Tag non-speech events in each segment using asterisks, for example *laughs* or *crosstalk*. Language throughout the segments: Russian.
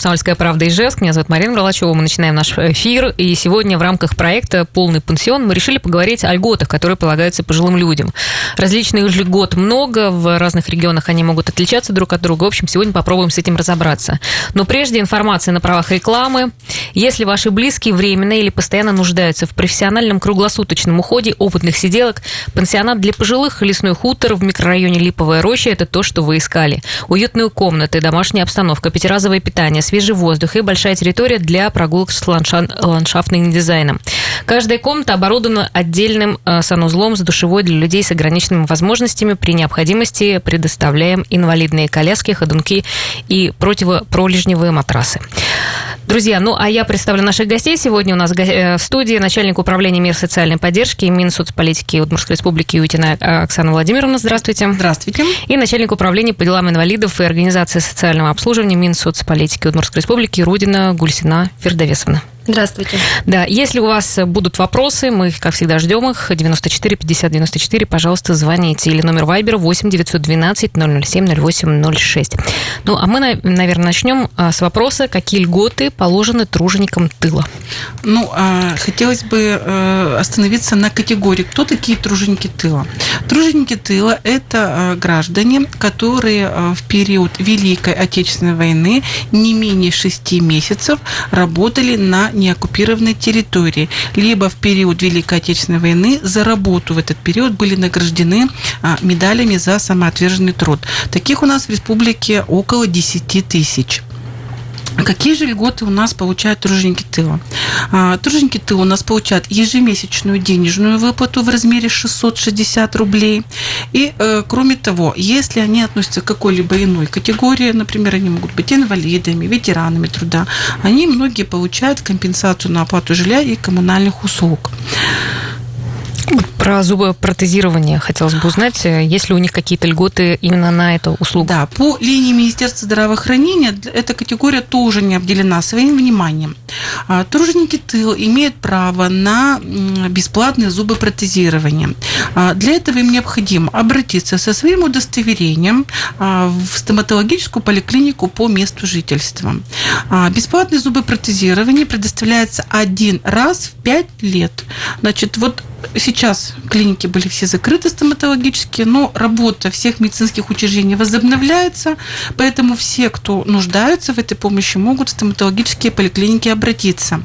Комсомольская правда Ижевск. Меня зовут Марина Мролачева. Мы начинаем наш эфир. И сегодня в рамках проекта «Полный пансион» мы решили поговорить о льготах, которые полагаются пожилым людям. Различных льгот много. В разных регионах они могут отличаться друг от друга. В общем, сегодня попробуем с этим разобраться. Но прежде информация на правах рекламы. Если ваши близкие временно или постоянно нуждаются в профессиональном круглосуточном уходе опытных сиделок, пансионат для пожилых «Лесной хутор» в микрорайоне Липовая роща – это то, что вы искали. Уютные комнаты, домашняя обстановка, пятиразовое питание, свежий воздух и большая территория для прогулок с ландшафтным дизайном. Каждая комната оборудована отдельным э, санузлом с душевой для людей с ограниченными возможностями. При необходимости предоставляем инвалидные коляски, ходунки и противопролежневые матрасы. Друзья, ну а я представлю наших гостей. Сегодня у нас э, в студии начальник управления мир социальной поддержки Минсоцполитики Удмуртской республики Ютина Оксана Владимировна. Здравствуйте. Здравствуйте. И начальник управления по делам инвалидов и организации социального обслуживания Минсоцполитики Удмуртской республики Рудина Гульсина Фердовесовна. Здравствуйте. Да, если у вас будут вопросы, мы, как всегда, ждем их. 94 50 94, пожалуйста, звоните. Или номер Вайбера 8 912 007 08 06. Ну, а мы, наверное, начнем а, с вопроса, какие льготы положены труженикам тыла. Ну, а, хотелось бы э, остановиться на категории. Кто такие труженики тыла? Труженики тыла – это э, граждане, которые э, в период Великой Отечественной войны не менее шести месяцев работали на неоккупированной территории, либо в период Великой Отечественной войны за работу в этот период были награждены а, медалями за самоотверженный труд. Таких у нас в республике около 10 тысяч. Какие же льготы у нас получают труженики тыла? А, труженики тыла у нас получают ежемесячную денежную выплату в размере 660 рублей. И, э, кроме того, если они относятся к какой-либо иной категории, например, они могут быть инвалидами, ветеранами труда, они многие получают компенсацию на оплату жилья и коммунальных услуг. Про зубопротезирование хотелось бы узнать, э, есть ли у них какие-то льготы именно на эту услугу? Да, по линии Министерства здравоохранения эта категория тоже не обделена своим вниманием. А, труженики тыл имеют право на бесплатное зубопротезирование. А, для этого им необходимо обратиться со своим удостоверением а, в стоматологическую поликлинику по месту жительства. Бесплатное зубопротезирование предоставляется один раз в пять лет. Значит, вот сейчас клиники были все закрыты стоматологические, но работа всех медицинских учреждений возобновляется, поэтому все, кто нуждаются в этой помощи, могут в стоматологические поликлиники обратиться.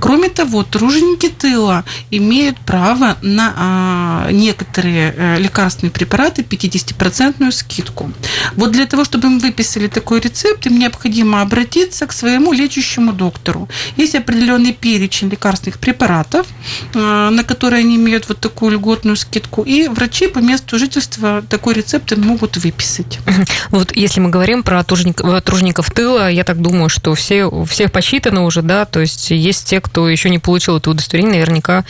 Кроме того, труженики тыла имеют право на а, некоторые а, лекарственные препараты 50% скидку. Вот для того, чтобы им выписали такой рецепт, им необходимо обратиться к своему лечащему доктору. Есть определенный перечень лекарственных препаратов, а, на которые они имеют вот такую льготную скидку, и врачи по месту жительства такой рецепт им могут выписать. Вот если мы говорим про тружеников, тружеников тыла, я так думаю, что все, всех посчитано уже, да, то есть есть те, кто еще не получил это удостоверение, наверняка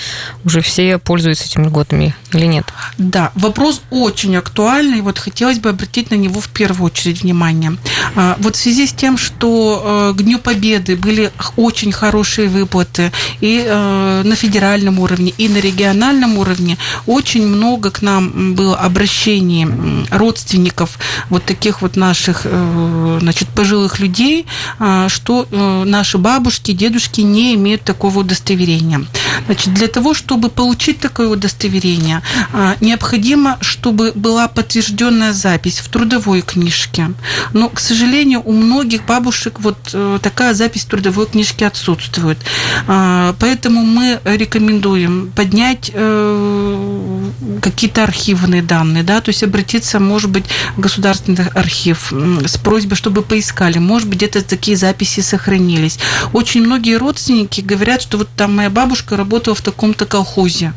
уже все пользуются этими льготами или нет? Да, вопрос очень актуальный, вот хотелось бы обратить на него в первую очередь внимание. А, вот в связи с тем, что э, к Дню Победы были очень хорошие выплаты и э, на федеральном уровне, и на региональном, региональном уровне очень много к нам было обращений родственников вот таких вот наших э, значит, пожилых людей, а, что э, наши бабушки, дедушки не имеют такого удостоверения. Значит, для того, чтобы получить такое удостоверение, а, необходимо, чтобы была подтвержденная запись в трудовой книжке. Но, к сожалению, у многих бабушек вот э, такая запись в трудовой книжке отсутствует. А, поэтому мы рекомендуем поднять взять э, какие-то архивные данные, да, то есть обратиться, может быть, в государственный архив с просьбой, чтобы поискали, может быть, где-то такие записи сохранились. Очень многие родственники говорят, что вот там моя бабушка работала в таком-то колхозе.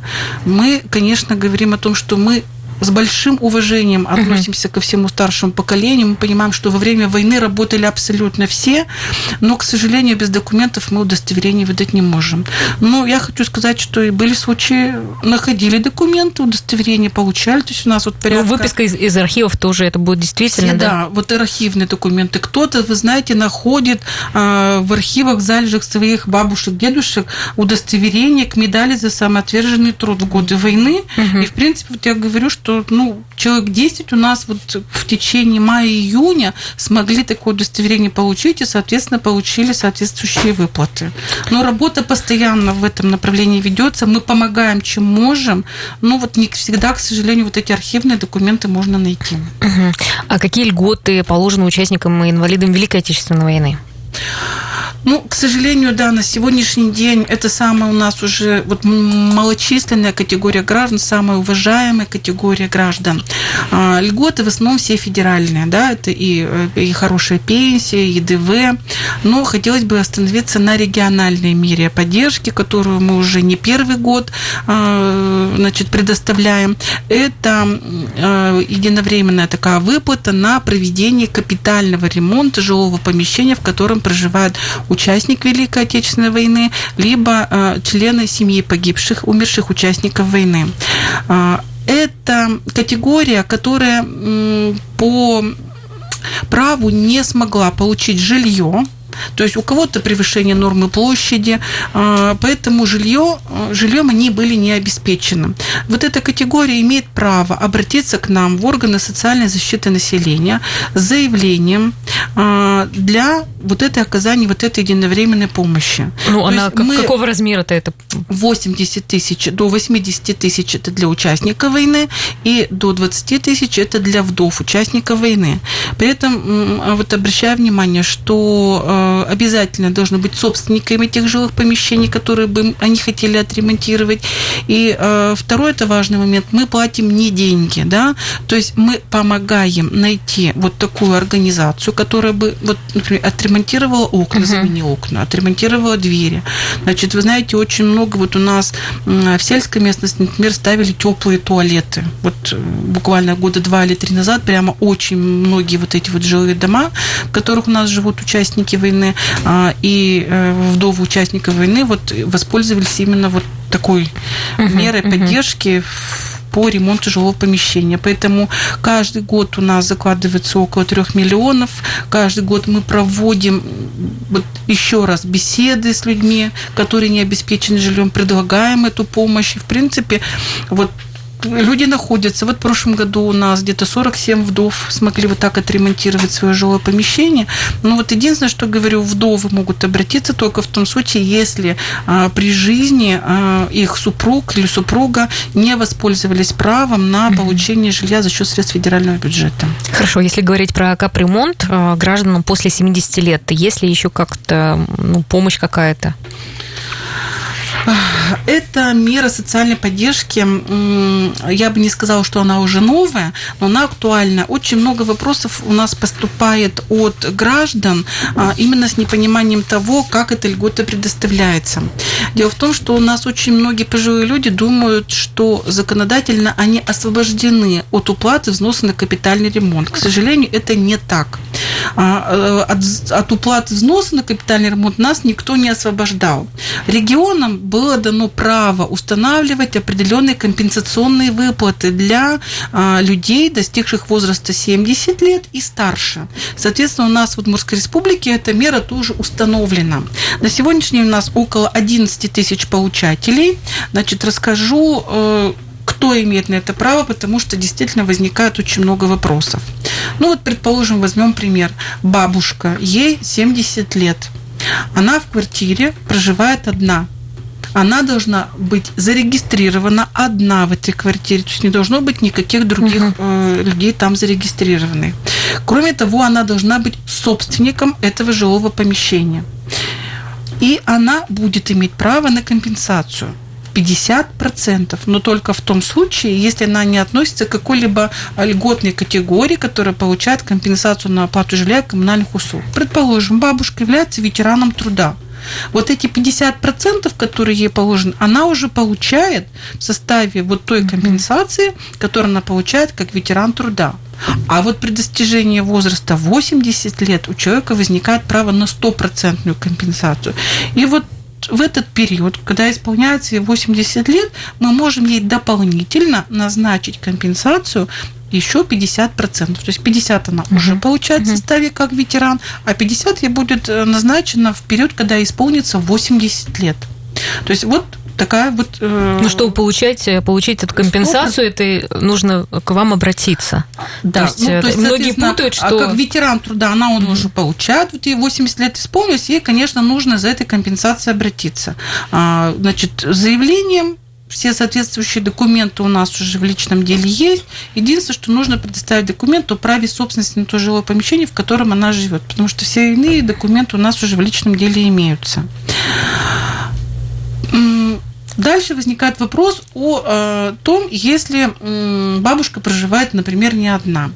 Мы, конечно, говорим о том, что мы с большим уважением относимся ко всему старшему поколению. Мы понимаем, что во время войны работали абсолютно все, но, к сожалению, без документов мы удостоверение выдать не можем. Но я хочу сказать, что и были случаи, находили документы, удостоверение получали. То есть у нас вот порядка... Ну, выписка из, из архивов тоже это будет действительно, все, да? Да, вот архивные документы. Кто-то, вы знаете, находит э, в архивах, в залежах своих бабушек, дедушек удостоверение к медали за самоотверженный труд в годы войны. Угу. И, в принципе, вот я говорю, что что ну, человек 10 у нас вот в течение мая-июня смогли такое удостоверение получить и, соответственно, получили соответствующие выплаты. Но работа постоянно в этом направлении ведется. Мы помогаем, чем можем. Но вот не всегда, к сожалению, вот эти архивные документы можно найти. А какие льготы положены участникам и инвалидам Великой Отечественной войны? Ну, к сожалению, да, на сегодняшний день это самая у нас уже вот малочисленная категория граждан, самая уважаемая категория граждан. А, льготы в основном все федеральные, да, это и, э, и хорошая пенсия, и ДВ, но хотелось бы остановиться на региональной мере поддержки, которую мы уже не первый год а, значит, предоставляем. Это а, единовременная такая выплата на проведение капитального ремонта жилого помещения, в котором проживают участник Великой Отечественной войны, либо э, члены семьи погибших, умерших участников войны. Э, это категория, которая по праву не смогла получить жилье, то есть у кого-то превышение нормы площади, а, поэтому жилье, жильем они были не обеспечены. Вот эта категория имеет право обратиться к нам в органы социальной защиты населения с заявлением а, для вот этой оказания вот этой единовременной помощи. Ну, она как, мы какого размера-то это? 80 тысяч, до 80 тысяч это для участника войны, и до 20 тысяч это для вдов участников войны. При этом вот обращаю внимание, что э, обязательно должны быть собственниками этих жилых помещений, которые бы они хотели отремонтировать. И э, второй это важный момент, мы платим не деньги, да, то есть мы помогаем найти вот такую организацию, которая бы, вот, например, отремонтировала окна, uh-huh. заменила окна, отремонтировала двери. Значит, вы знаете, очень много вот у нас в сельской местности, например, ставили теплые туалеты. Вот э, буквально года два или три назад прямо очень многие вот эти вот жилые дома, в которых у нас живут участники войны а, и э, вдовы участников войны, вот воспользовались именно вот такой uh-huh, мерой uh-huh. поддержки по ремонту жилого помещения. Поэтому каждый год у нас закладывается около трех миллионов. Каждый год мы проводим вот еще раз беседы с людьми, которые не обеспечены жильем, предлагаем эту помощь. И, в принципе, вот люди находятся. Вот в прошлом году у нас где-то 47 вдов смогли вот так отремонтировать свое жилое помещение. Но вот единственное, что говорю, вдовы могут обратиться только в том случае, если а, при жизни а, их супруг или супруга не воспользовались правом на получение жилья за счет средств федерального бюджета. Хорошо, если говорить про капремонт а, гражданам после 70 лет, есть ли еще как-то ну, помощь какая-то? Это мера социальной поддержки. Я бы не сказала, что она уже новая, но она актуальна. Очень много вопросов у нас поступает от граждан а, именно с непониманием того, как эта льгота предоставляется. Дело в том, что у нас очень многие пожилые люди думают, что законодательно они освобождены от уплаты взноса на капитальный ремонт. К сожалению, это не так. А, э, от, от уплаты взноса на капитальный ремонт нас никто не освобождал. Регионам было дано право устанавливать определенные компенсационные выплаты для а, людей, достигших возраста 70 лет и старше. Соответственно, у нас в Удмуртской республике эта мера тоже установлена. На сегодняшний день у нас около 11 тысяч получателей. Значит, расскажу, э, кто имеет на это право, потому что действительно возникает очень много вопросов. Ну вот, предположим, возьмем пример. Бабушка, ей 70 лет. Она в квартире проживает одна она должна быть зарегистрирована одна в этой квартире, то есть не должно быть никаких других угу. э, людей там зарегистрированных. Кроме того, она должна быть собственником этого жилого помещения. И она будет иметь право на компенсацию. 50%, но только в том случае, если она не относится к какой-либо льготной категории, которая получает компенсацию на оплату жилья и коммунальных услуг. Предположим, бабушка является ветераном труда. Вот эти 50%, которые ей положены, она уже получает в составе вот той компенсации, которую она получает как ветеран труда. А вот при достижении возраста 80 лет у человека возникает право на стопроцентную компенсацию. И вот в этот период, когда исполняется ей 80 лет, мы можем ей дополнительно назначить компенсацию еще 50%. То есть 50 она uh-huh. уже получает в составе как ветеран, а 50 ей будет э, назначено в период, когда исполнится 80 лет. То есть вот такая вот... Э... Ну, чтобы получать, получить эту компенсацию, это нужно к вам обратиться. Да. То есть, ну, то есть многие путают, что... А как ветеран труда, она он уже получает, вот ей 80 лет исполнилось, ей, конечно, нужно за этой компенсацией обратиться. А, значит, заявлением все соответствующие документы у нас уже в личном деле есть. Единственное, что нужно предоставить документ о праве собственности на то жилое помещение, в котором она живет, потому что все иные документы у нас уже в личном деле имеются. Дальше возникает вопрос о э, том, если бабушка проживает, например, не одна.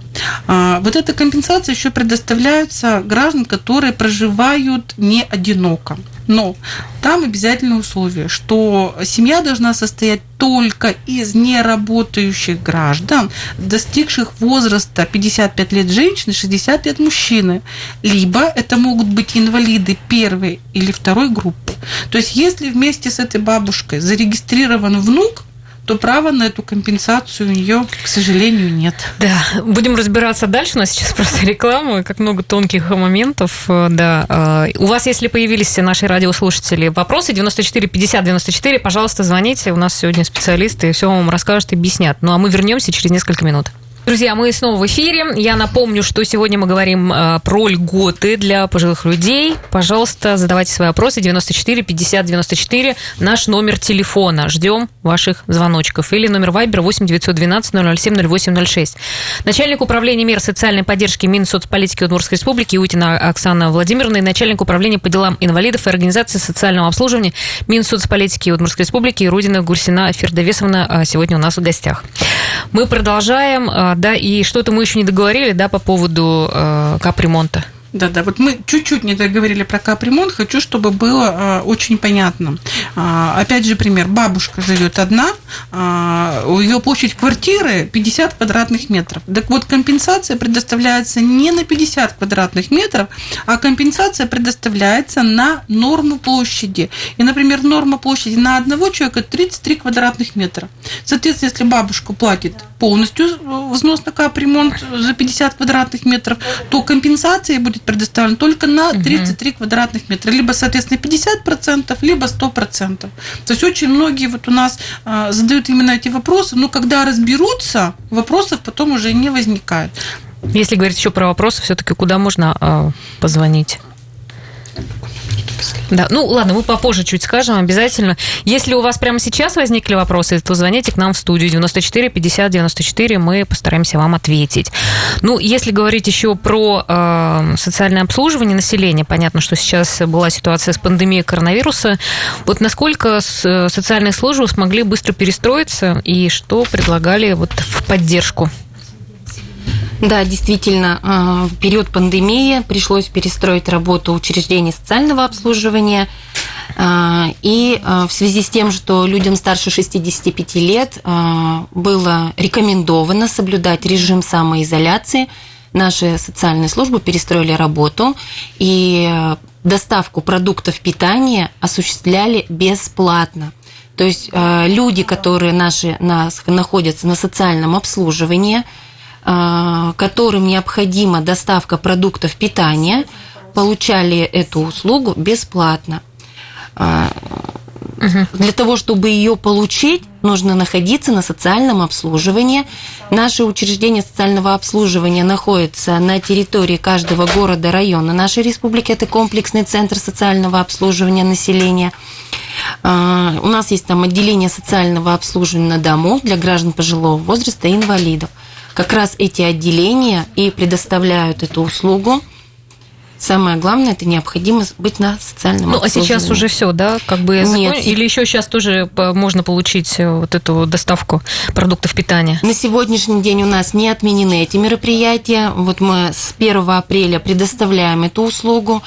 Э, вот эта компенсация еще предоставляется гражданам, которые проживают не одиноко. Но там обязательное условие, что семья должна состоять только из неработающих граждан, достигших возраста 55 лет женщины, 60 лет мужчины. Либо это могут быть инвалиды первой или второй группы. То есть если вместе с этой бабушкой зарегистрирован внук, то права на эту компенсацию у нее, к сожалению, нет. Да, будем разбираться дальше. У нас сейчас просто реклама, как много тонких моментов. Э, да. Э, у вас, если появились наши радиослушатели вопросы 94 50 94, пожалуйста, звоните. У нас сегодня специалисты все вам расскажут и объяснят. Ну а мы вернемся через несколько минут. Друзья, мы снова в эфире. Я напомню, что сегодня мы говорим э, про льготы для пожилых людей. Пожалуйста, задавайте свои вопросы. 94 50 94. Наш номер телефона. Ждем ваших звоночков. Или номер Вайбера 8 912 007 0806. Начальник управления мер социальной поддержки Минсоцполитики Удмуртской Республики Утина Оксана Владимировна и начальник управления по делам инвалидов и организации социального обслуживания Минсоцполитики Удмуртской Республики Рудина Гурсина Фердовесовна а, сегодня у нас в гостях. Мы продолжаем а, да, и что-то мы еще не договорили, да, по поводу э, капремонта. Да, да. Вот мы чуть-чуть не договорили про капремонт. Хочу, чтобы было э, очень понятно. Э, опять же, пример. Бабушка живет одна, э, у ее площадь квартиры 50 квадратных метров. Так вот, компенсация предоставляется не на 50 квадратных метров, а компенсация предоставляется на норму площади. И, например, норма площади на одного человека 33 квадратных метра. Соответственно, если бабушка платит полностью взнос на капремонт за 50 квадратных метров, то компенсация будет предоставлена только на 33 угу. квадратных метра. Либо, соответственно, 50%, либо 100%. То есть очень многие вот у нас а, задают именно эти вопросы, но когда разберутся, вопросов потом уже не возникает. Если говорить еще про вопросы, все-таки куда можно э, позвонить? Да, ну ладно, мы попозже чуть скажем обязательно. Если у вас прямо сейчас возникли вопросы, то звоните к нам в студию 94 50 94, мы постараемся вам ответить. Ну, если говорить еще про э, социальное обслуживание населения, понятно, что сейчас была ситуация с пандемией коронавируса. Вот насколько социальные службы смогли быстро перестроиться и что предлагали вот в поддержку? Да, действительно, а, в период пандемии пришлось перестроить работу учреждений социального обслуживания. А, и а, в связи с тем, что людям старше 65 лет было рекомендовано соблюдать режим самоизоляции, наши социальные службы перестроили работу и доставку продуктов питания осуществляли бесплатно. То есть люди, которые наши нас находятся на социальном обслуживании, которым необходима доставка продуктов питания, получали эту услугу бесплатно. Угу. Для того, чтобы ее получить, нужно находиться на социальном обслуживании. Наши учреждения социального обслуживания находятся на территории каждого города, района нашей республики. Это комплексный центр социального обслуживания населения. А, у нас есть там отделение социального обслуживания дому для граждан пожилого возраста и инвалидов как раз эти отделения и предоставляют эту услугу. Самое главное, это необходимо быть на социальном Ну, а сейчас уже все, да, как бы Нет. Или еще сейчас тоже можно получить э, вот эту доставку продуктов питания? На сегодняшний день у нас не отменены эти мероприятия. Вот мы с 1 апреля предоставляем эту услугу.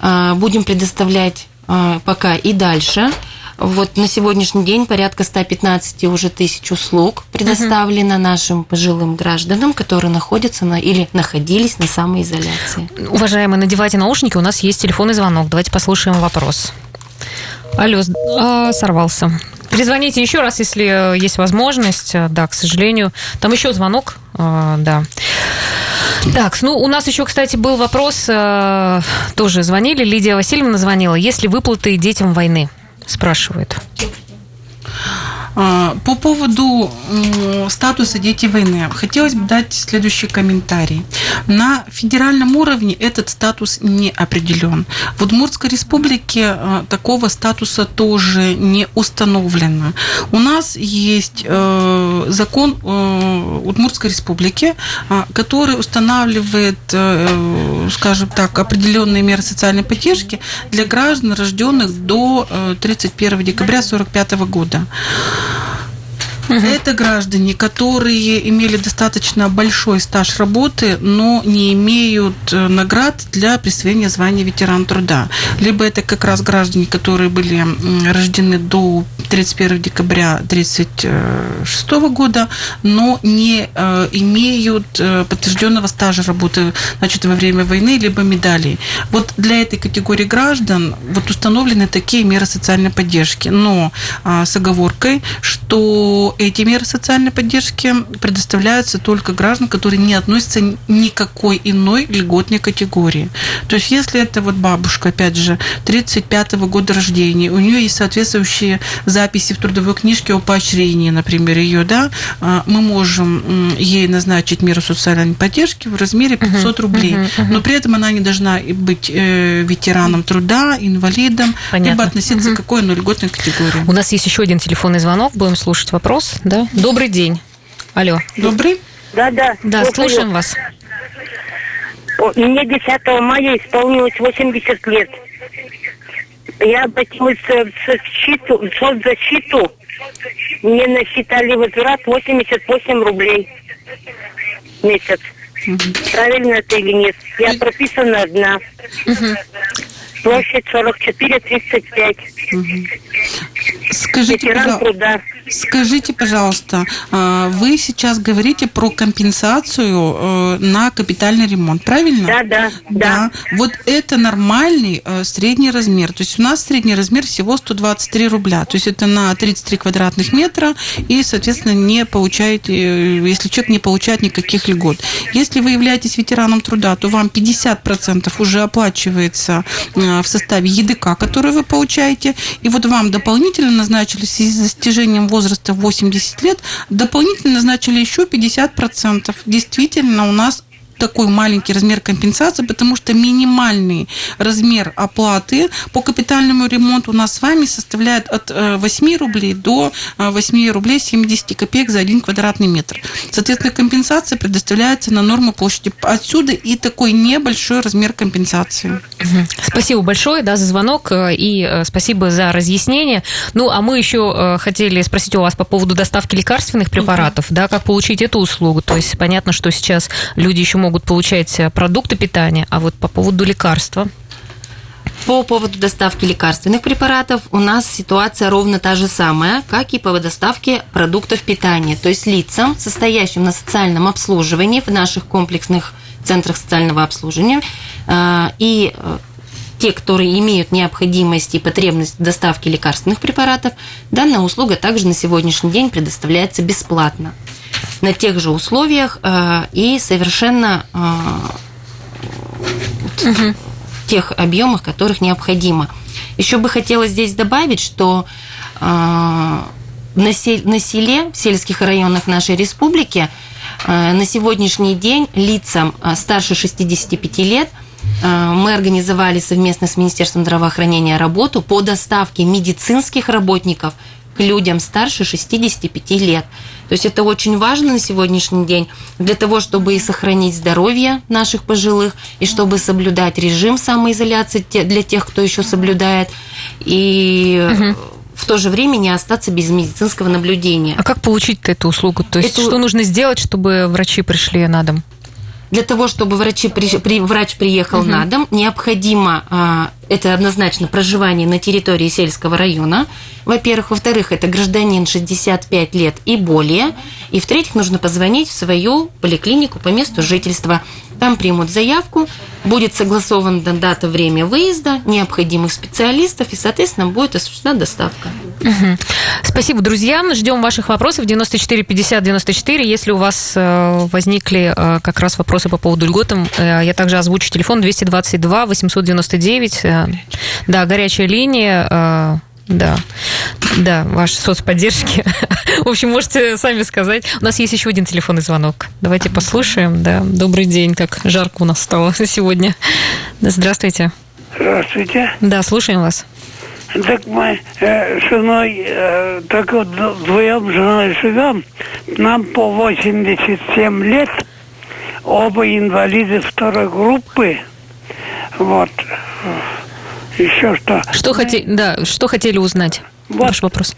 А, будем предоставлять пока и дальше. Вот на сегодняшний день порядка 115 уже тысяч услуг предоставлено угу. нашим пожилым гражданам, которые находятся на, или находились на самоизоляции. Уважаемые, надевайте наушники, у нас есть телефонный звонок. Давайте послушаем вопрос. Алло, а, сорвался. Перезвоните еще раз, если есть возможность. Да, к сожалению. Там еще звонок. А, да. Так, ну у нас еще, кстати, был вопрос, а, тоже звонили, Лидия Васильевна звонила, есть ли выплаты детям войны? Спрашивает. А, по поводу статуса дети войны хотелось бы дать следующий комментарий. На федеральном уровне этот статус не определен. В Удмуртской республике а, такого статуса тоже не установлено. У нас есть э, закон э, Удмуртской республики, который устанавливает, э, скажем так, определенные меры социальной поддержки для граждан, рожденных до 31 декабря 1945 года. Угу. Это граждане, которые имели достаточно большой стаж работы, но не имеют э, наград для присвоения звания ветеран труда. Либо это как раз граждане, которые были рождены до 31 декабря 1936 года, но не э, имеют э, подтвержденного стажа работы значит, во время войны, либо медалей. Вот для этой категории граждан вот установлены такие меры социальной поддержки, но а, с оговоркой, что эти меры социальной поддержки предоставляются только гражданам, которые не относятся никакой иной льготной категории. То есть, если это вот бабушка, опять же, 35-го года рождения, у нее есть соответствующие записи в трудовой книжке о поощрении, например, ее, да, а, мы можем ей назначить меру социальной поддержки в размере 500 рублей. Но при этом она не должна быть э, ветераном труда, инвалидом, Понятно. либо относиться к какой-нибудь льготной категории. У нас есть еще один телефонный звонок, будем слушать вопрос вопрос, да? Добрый день. Алло. Добрый? Да, да. Да, слушаем вас. Мне 10 мая исполнилось 80 лет. Я обратилась в защиту, в соцзащиту. Мне насчитали возврат 88 рублей в месяц. Угу. Правильно это или нет? Я прописана одна. Угу. Площадь 44-35. Угу. Скажите, Ветеран труда. Скажите, пожалуйста, а, вы сейчас говорите про компенсацию э, на капитальный ремонт, правильно? Да, да, да. Вот это нормальный э, средний размер. То есть у нас средний размер всего 123 рубля. То есть это на 33 квадратных метра и, соответственно, не получаете, э, если человек не получает никаких льгот. Если вы являетесь ветераном труда, то вам 50% уже оплачивается в составе ЕДК, который вы получаете, и вот вам дополнительно назначили в связи с достижением возраста 80 лет, дополнительно назначили еще 50%. Действительно, у нас такой маленький размер компенсации, потому что минимальный размер оплаты по капитальному ремонту у нас с вами составляет от 8 э, рублей до 8 э, рублей 70 копеек за один квадратный метр. Соответственно, компенсация предоставляется на норму площади. Отсюда и такой небольшой размер компенсации. Спасибо большое да, за звонок э, и спасибо за разъяснение. Ну, а мы еще хотели спросить у вас по поводу доставки лекарственных препаратов, угу. да, как получить эту услугу. То есть понятно, что сейчас люди еще могут получать э, продукты питания, а вот по поводу лекарства? По поводу доставки лекарственных препаратов у нас ситуация ровно та же самая, как и по доставке продуктов питания. То есть лицам, состоящим на социальном обслуживании в наших комплексных центрах социального обслуживания э, и э, те, которые имеют необходимость и потребность в доставке лекарственных препаратов, данная услуга также на сегодняшний день предоставляется бесплатно на тех же условиях э, и совершенно угу. тех объемах, которых необходимо. Еще бы хотела здесь добавить, что э, на селе, в сельских районах нашей республики на сегодняшний день лицам старше 65 лет мы организовали совместно с Министерством здравоохранения работу по доставке медицинских работников к людям старше 65 лет. То есть это очень важно на сегодняшний день для того, чтобы и сохранить здоровье наших пожилых, и чтобы соблюдать режим самоизоляции для тех, кто еще соблюдает, и угу. в то же время не остаться без медицинского наблюдения. А как получить эту услугу? То есть Эту... что нужно сделать, чтобы врачи пришли на дом? Для того, чтобы врачи, при, врач приехал угу. на дом, необходимо а, это однозначно проживание на территории сельского района, во-первых. Во-вторых, это гражданин 65 лет и более. И в-третьих, нужно позвонить в свою поликлинику по месту жительства. Там примут заявку, будет согласована дата, время выезда, необходимых специалистов, и, соответственно, будет осуществлена доставка. Угу. Спасибо, друзья. Ждем ваших вопросов 94 50 94. Если у вас э, возникли э, как раз вопросы по поводу льготам, э, я также озвучу телефон 222 899. Да, горячая линия. Да. Да, ваши соцподдержки. *laughs* В общем, можете сами сказать. У нас есть еще один телефонный звонок. Давайте послушаем. Да, добрый день, как жарко у нас стало *laughs* сегодня. Здравствуйте. Здравствуйте. Да, слушаем вас. Так мы э, с женой, э, так вот вдвоем с женой живем. Нам по 87 лет. Оба инвалиды второй группы. Вот. Еще что. Что, хоте... да, что хотели узнать? Вот. Ваш вопрос.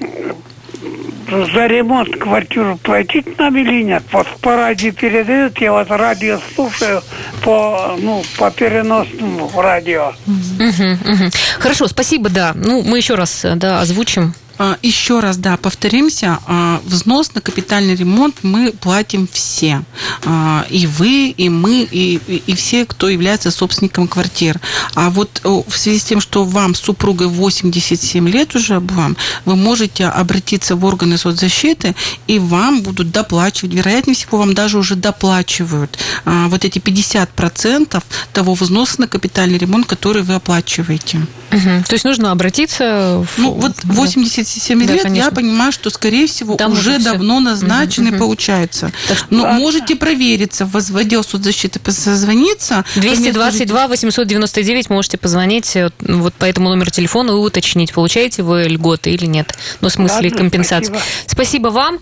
За ремонт квартиру платить нам или нет? Вот по радио передают, я вот радио слушаю по, ну, по переносному радио. Мгм, мгм. Хорошо, спасибо, да. Ну, мы еще раз да, озвучим. А, еще раз, да, повторимся, а, взнос на капитальный ремонт мы платим все. А, и вы, и мы, и, и все, кто является собственником квартир. А вот в связи с тем, что вам с супругой 87 лет уже вам, вы можете обратиться в органы соцзащиты, и вам будут доплачивать, вероятнее всего, вам даже уже доплачивают вот эти 50% того взноса на капитальный ремонт, который вы оплачиваете. Угу. То есть нужно обратиться... В... Ну, вот 87 27 да, лет, конечно. я понимаю, что, скорее всего, Там уже давно все. назначены, угу, получается. Но а... можете провериться, в возводе соцзащиты позвониться. 222 899 можете позвонить э, вот по этому номеру телефона и уточнить, получаете вы льготы или нет. Ну, в смысле Ладно, компенсации. Спасибо. спасибо вам.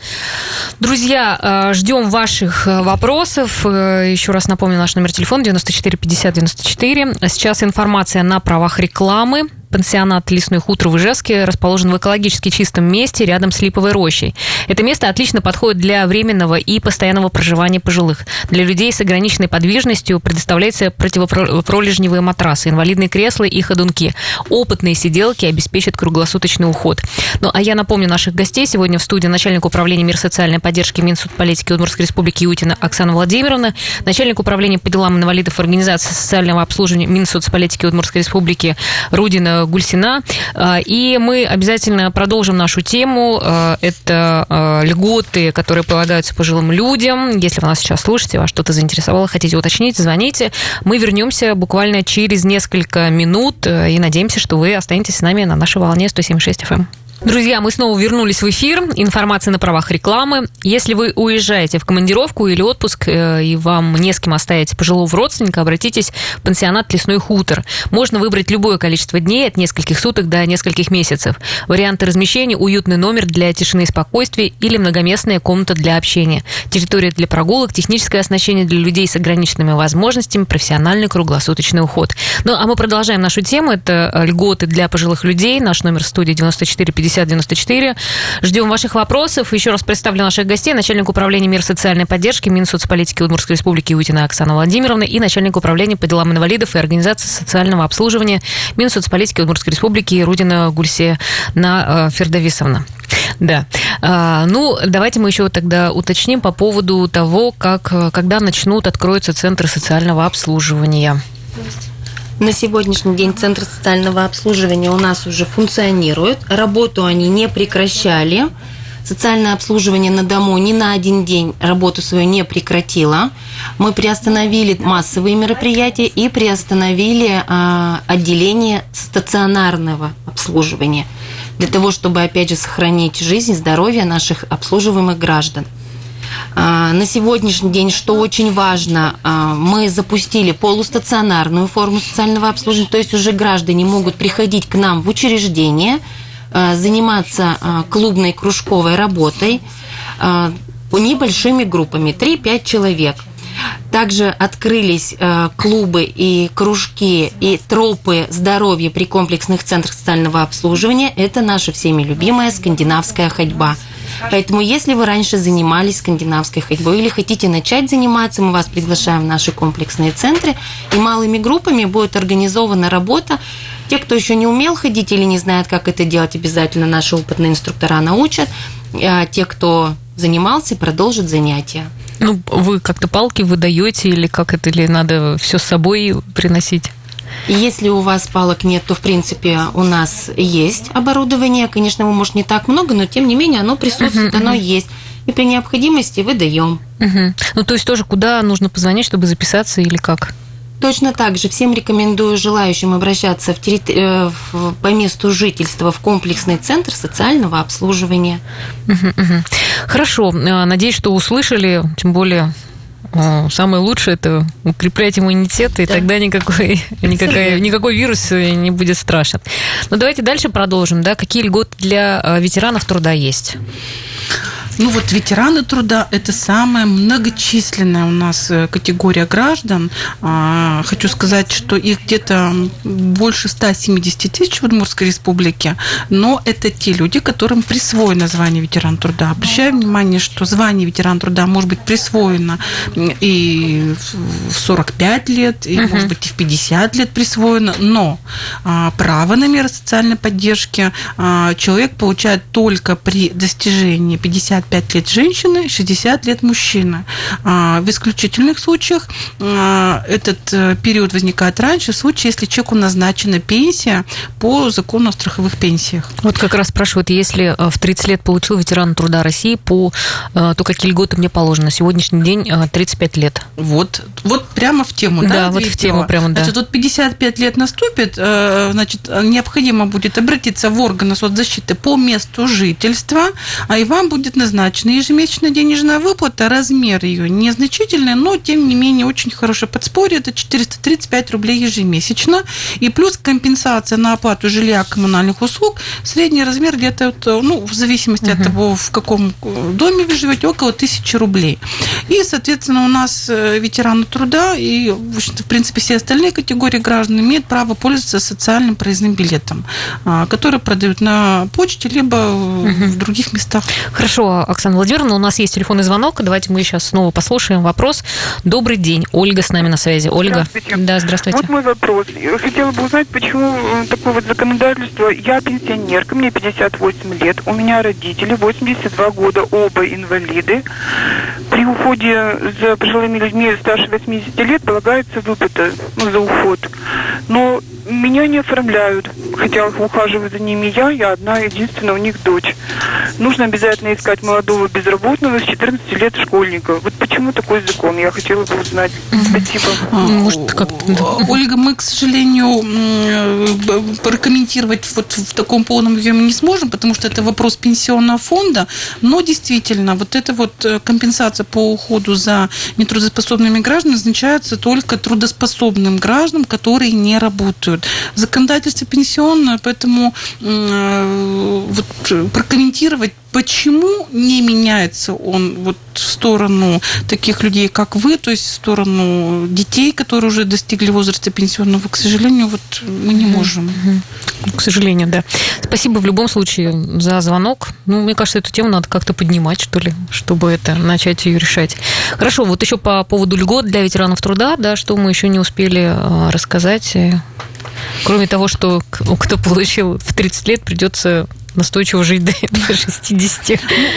Друзья, э, ждем ваших э, вопросов. Еще раз напомню наш номер телефона 94 50 94. Сейчас информация на правах рекламы. Пансионат «Лесной хутор» в Ижевске расположен в экологически чистом месте рядом с Липовой рощей. Это место отлично подходит для временного и постоянного проживания пожилых. Для людей с ограниченной подвижностью предоставляются противопролежневые матрасы, инвалидные кресла и ходунки. Опытные сиделки обеспечат круглосуточный уход. Ну, а я напомню наших гостей. Сегодня в студии начальник управления мир социальной поддержки Минсоцполитики Удмуртской республики Ютина Оксана Владимировна, начальник управления по делам инвалидов Организации социального обслуживания Минсоцполитики Удмуртской республики Рудина Гульсина. А, И мы обязательно продолжим нашу тему. А, Это а, льготы, которые полагаются пожилым людям. Если вы нас сейчас слушаете, вас что-то заинтересовало, хотите уточнить, звоните. Мы вернемся буквально через несколько минут э, и надеемся, что вы останетесь с нами на нашей волне 107.6 FM. Друзья, мы снова вернулись в эфир. Информация на правах рекламы. Если вы уезжаете в командировку или отпуск, э, и вам не с кем оставить пожилого родственника, обратитесь в пансионат «Лесной хутор». Можно выбрать любое количество дней, от нескольких суток до нескольких месяцев. Варианты размещения – уютный номер для тишины и спокойствия или многоместная комната для общения. Территория для прогулок, техническое оснащение для людей с ограниченными возможностями, профессиональный круглосуточный уход. Ну, а мы продолжаем нашу тему. Это льготы для пожилых людей. Наш номер студии 94 50 94. Ждем ваших вопросов. Еще раз представлю наших гостей. Начальник управления мир социальной поддержки Минсоцполитики Удмуртской республики Утина Оксана Владимировна и начальник управления по делам инвалидов и организации социального обслуживания Минсоцполитики Удмуртской республики Рудина Гульсе на Фердовисовна. Да. А, ну, давайте мы еще тогда уточним по поводу того, как, когда начнут, откроются центры социального обслуживания. На сегодняшний день Центр социального обслуживания у нас уже функционирует. Работу они не прекращали. Социальное обслуживание на дому ни на один день работу свою не прекратило. Мы приостановили массовые мероприятия и приостановили а, отделение стационарного обслуживания для того, чтобы, опять же, сохранить жизнь и здоровье наших обслуживаемых граждан. А, На сегодняшний день, что очень важно, а, мы запустили полустационарную форму социального обслуживания, то есть уже граждане могут приходить к нам в учреждение, а, заниматься клубной кружковой работой небольшими группами, 3-5 человек. Также открылись клубы и кружки и тропы здоровья при комплексных центрах социального обслуживания. Это наша всеми любимая скандинавская ходьба. Поэтому, если вы раньше занимались скандинавской ходьбой или хотите начать заниматься, мы вас приглашаем в наши комплексные центры. И малыми группами будет организована работа. Те, кто еще не умел ходить или не знает, как это делать, обязательно наши опытные инструктора научат. А те, кто занимался, продолжат занятия. Ну, вы как-то палки выдаете или как это, или надо все с собой приносить? Если у вас палок нет, то, в принципе, у нас есть оборудование. Конечно, его, может, не так много, но, тем не менее, оно присутствует, Мгм, оно мгм. есть. И при необходимости выдаем. Угу. Ну, то есть тоже куда нужно позвонить, чтобы записаться или как? Точно так же всем рекомендую желающим обращаться в террит... э, в- по месту жительства в комплексный центр социального обслуживания. Хорошо, э, надеюсь, что услышали, тем более самое лучшее это укреплять иммунитет, и Да. тогда никакой, *laughs* никакой, никакой вирус э, не будет страшен. Но давайте дальше продолжим. Да? Какие льготы для э, ветеранов труда есть? Ну вот ветераны труда – это самая многочисленная у нас э, категория граждан. А, Хочу сказать, что их где-то больше 170 тысяч в Удмуртской республике, но это те люди, которым присвоено звание ветеран труда. Обращаю внимание, что звание ветеран труда может быть присвоено и в 45 лет, и, может быть, и в 50 лет присвоено, но а, право на меры социальной поддержки а, человек получает только при достижении 55 лет женщины, 60 лет мужчины. А, В исключительных случаях а, этот э, период возникает раньше, в случае, если человеку назначена пенсия по закону о страховых пенсиях. Вот как раз спрашивают, если э, в 30 лет получил ветеран труда России, по, э, то какие льготы мне положено? На сегодняшний день э, 35 лет. Вот, вот прямо в тему, да? Да, вот в тему прямо, да. Значит, вот 55 лет наступит, значит, необходимо будет обратиться в органы соцзащиты по месту жительства, а и вам будет назначена ежемесячная денежная выплата, размер ее незначительный, но, тем не менее, очень хорошее подспорье, это 435 рублей ежемесячно, и плюс компенсация на оплату жилья коммунальных услуг, средний размер где-то, ну, в зависимости от того, в каком э, доме вы живете, около 1000 рублей. И, соответственно, у нас э, ветераны труда и, в в принципе, все остальные категории граждан имеют право пользоваться социальным проездным билетом, а, который продают на почте, либо э, в других местах. Хорошо, Оксана Владимировна, у нас есть телефонный звонок. Давайте мы сейчас снова послушаем вопрос. Добрый день. Ольга с нами на связи. Ольга. Здравствуйте. Да, здравствуйте. Вот мой вопрос. Хотела бы узнать, почему э, такое вот законодательство. Я пенсионерка, мне 58 лет, у меня родители 82 года, оба инвалиды. При уходе за пожилыми людьми старше 80 лет полагается выплата ну, за уход. Но меня не оформляют, хотя ухаживаю за ними я, я одна единственная у них дочь. Нужно обязательно искать молодого безработного с 14 лет школьника. Вот почему такой закон? Я хотела бы узнать. Спасибо. А, Может, да. Ольга, мы, к сожалению, э, прокомментировать вот в таком полном объеме не сможем, потому что это вопрос пенсионного фонда, но действительно, вот эта вот э, компенсация по уходу за нетрудоспособными гражданами назначается только трудоспособным гражданам, которые не работают. Законодательство пенсионное, поэтому э, вот прокомментировать Почему не меняется он вот в сторону таких людей, как вы, то есть в сторону детей, которые уже достигли возраста пенсионного, к сожалению, вот мы не можем. К сожалению, да. Спасибо в любом случае за звонок. Ну, мне кажется, эту тему надо как-то поднимать, что ли, чтобы это начать ее решать. Хорошо, вот еще по поводу льгот для ветеранов труда, да, что мы еще не успели э, рассказать. Э, Кроме того, что кто получил в 30 лет, придется настойчиво жить до *laughs* до 60. Ну,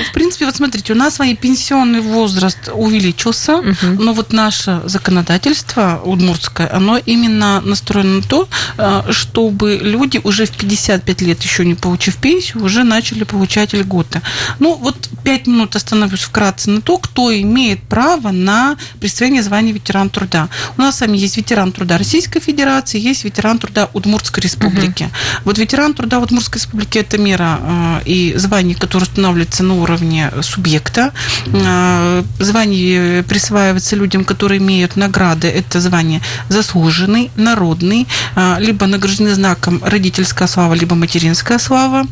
в принципе, вот смотрите, у нас свои пенсионный возраст увеличился, Мгм. но вот наше законодательство удмуртское, оно именно настроено на то, э, чтобы люди уже в 55 лет, еще не получив пенсию, уже начали получать льготы. Ну, вот пять минут остановлюсь вкратце на то, кто имеет право на присвоение звания ветеран труда. У нас с вами есть ветеран труда Российской Федерации, есть ветеран труда Удмуртской Республики. Вот ветеран труда Удмуртской Республики – это мера э, и звание, которое устанавливается на уровне субъекта. Э, Звание присваивается людям, которые имеют награды. Это звание заслуженный, народный, э, либо награждены знаком родительская слава, либо материнская слава,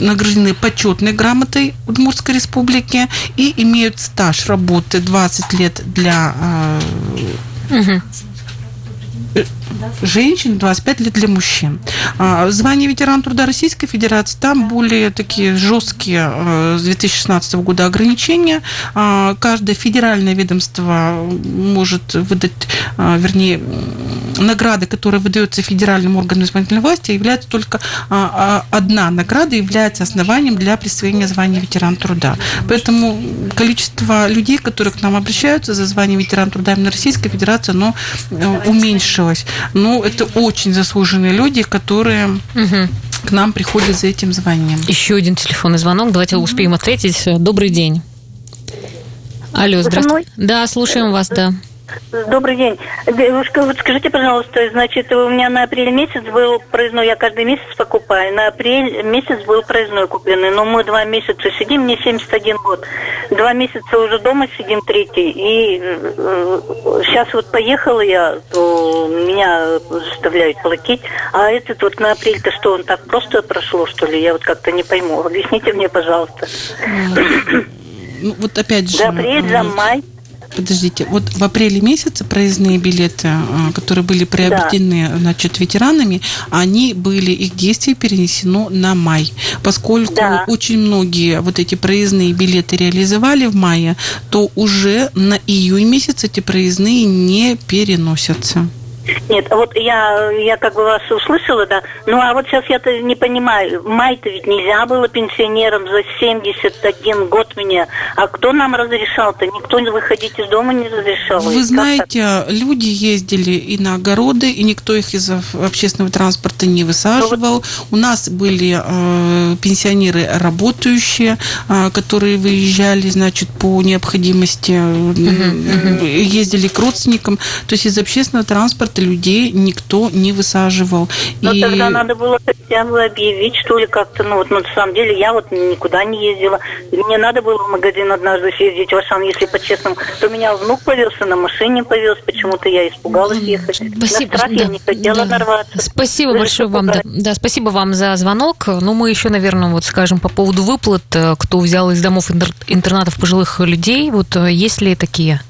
награждены почетной грамотой Удмуртской Республики и имеют стаж работы 20 лет для Мгм. Женщин, 25 лет для мужчин. А, Звание ветеран труда Российской Федерации, там более такие жесткие э, с 2016 года ограничения. А, Каждое федеральное ведомство может выдать, а, вернее, награды, которые выдаются федеральным органам исполнительной власти, является только а, а, одна награда является основанием для присвоения звания ветеран труда. Поэтому количество людей, которые к нам обращаются за звание ветеран труда именно Российской Федерации, оно э, уменьшилось. Но это очень заслуженные люди, которые Мгм. к нам приходят за этим званием. Еще один телефонный звонок. Давайте успеем ответить. Добрый день. Алло, здравствуйте. Да, слушаем вас, да. Добрый день. Девушка, вот скажите, пожалуйста, значит, у меня на апрель месяц был проездной, я каждый месяц покупаю, на апрель месяц был проездной купленный, но мы два месяца сидим, мне 71 год, два месяца уже дома сидим третий, и э, сейчас вот поехала я, то меня заставляют платить, а этот вот на апрель-то что, он так просто прошло, что ли, я вот как-то не пойму, объясните мне, пожалуйста. Ну, вот опять же... За апрель, за э, май. Подождите, вот в апреле месяце проездные билеты, э, которые были приобретены, значит, ветеранами, они были, их действие перенесено на май. Поскольку Да. очень многие вот эти проездные билеты реализовали в мае, то уже на июнь месяц эти проездные не переносятся. Нет, а вот я, я как бы вас услышала, да. Ну а вот сейчас я-то не понимаю, в май-то ведь нельзя было пенсионерам за 71 год мне. А кто нам разрешал-то? Никто выходить из дома не разрешал. Вы знаете, люди ездили и на огороды, и никто их из общественного транспорта не высаживал. У нас были э, пенсионеры работающие, э, которые выезжали, значит, по необходимости, э, ездили к родственникам. То есть из общественного транспорта людей никто не высаживал. Ну, И- тогда надо было хотя бы объявить, что ли, как-то. Ну, вот, ну, на самом деле, я вот никуда не ездила. Мне надо было в магазин однажды съездить в Ашан, если по-честному. То меня внук повез, и на машине повез. Почему-то я испугалась ехать. на страх я да, не хотела да. нарваться. Спасибо Даже большое вам. Да, да, спасибо вам за звонок. Ну, мы еще, наверное, вот скажем по поводу выплат, э, кто взял из домов интер- интернатов пожилых людей. Вот э, есть ли такие?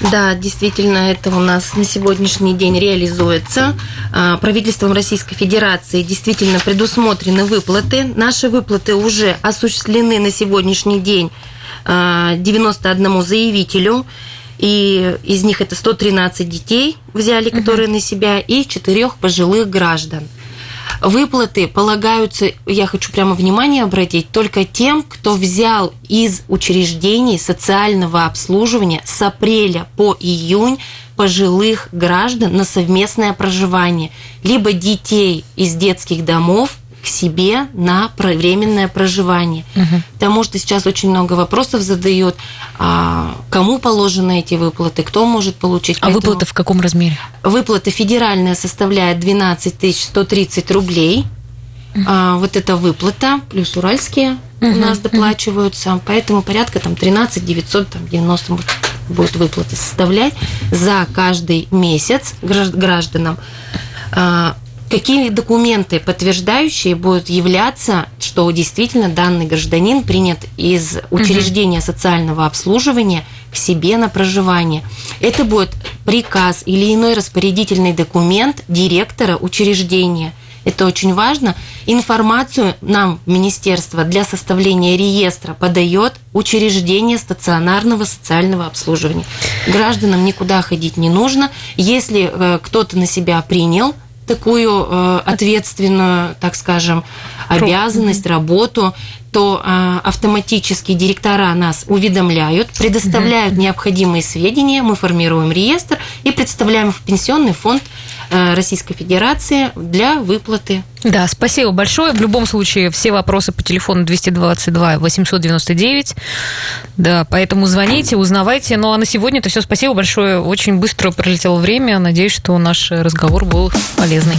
Да, действительно, это у нас на сегодняшний день реализуется. А, Правительством Российской Федерации действительно предусмотрены выплаты. Наши выплаты уже осуществлены на сегодняшний день а, 91 заявителю. И из них это 113 детей взяли, которые на себя, и 4 пожилых граждан. Выплаты полагаются, я хочу прямо внимание обратить, только тем, кто взял из учреждений социального обслуживания с апреля по июнь пожилых граждан на совместное проживание, либо детей из детских домов к себе на временное проживание. Потому что сейчас очень много вопросов задают, а, кому положены эти выплаты, кто может получить. А Поэтому- выплаты в каком размере? Выплата федеральная составляет 12 130 рублей. А, вот эта выплата, плюс уральские у Мгм, нас доплачиваются, поэтому порядка там 13 990 будет- будет выплата составлять за каждый месяц гражд- гражданам. А, Какие документы, подтверждающие, будут являться, что действительно данный гражданин принят из учреждения социального обслуживания к себе на проживание? Это будет приказ или иной распорядительный документ директора учреждения. Это очень важно. Информацию нам министерство для составления реестра подает учреждение стационарного социального обслуживания. Гражданам никуда ходить не нужно. Если э, кто-то на себя принял такую э, ответственную, так скажем, обязанность, работу, то э, автоматически директора нас уведомляют, предоставляют необходимые сведения, мы формируем реестр и представляем в пенсионный фонд Российской Федерации для выплаты. Да, спасибо большое. В любом случае, все вопросы по телефону 222 899. Да, поэтому звоните, узнавайте. Ну, а на сегодня это все. Спасибо большое. Очень быстро пролетело время. Надеюсь, что наш разговор был полезный.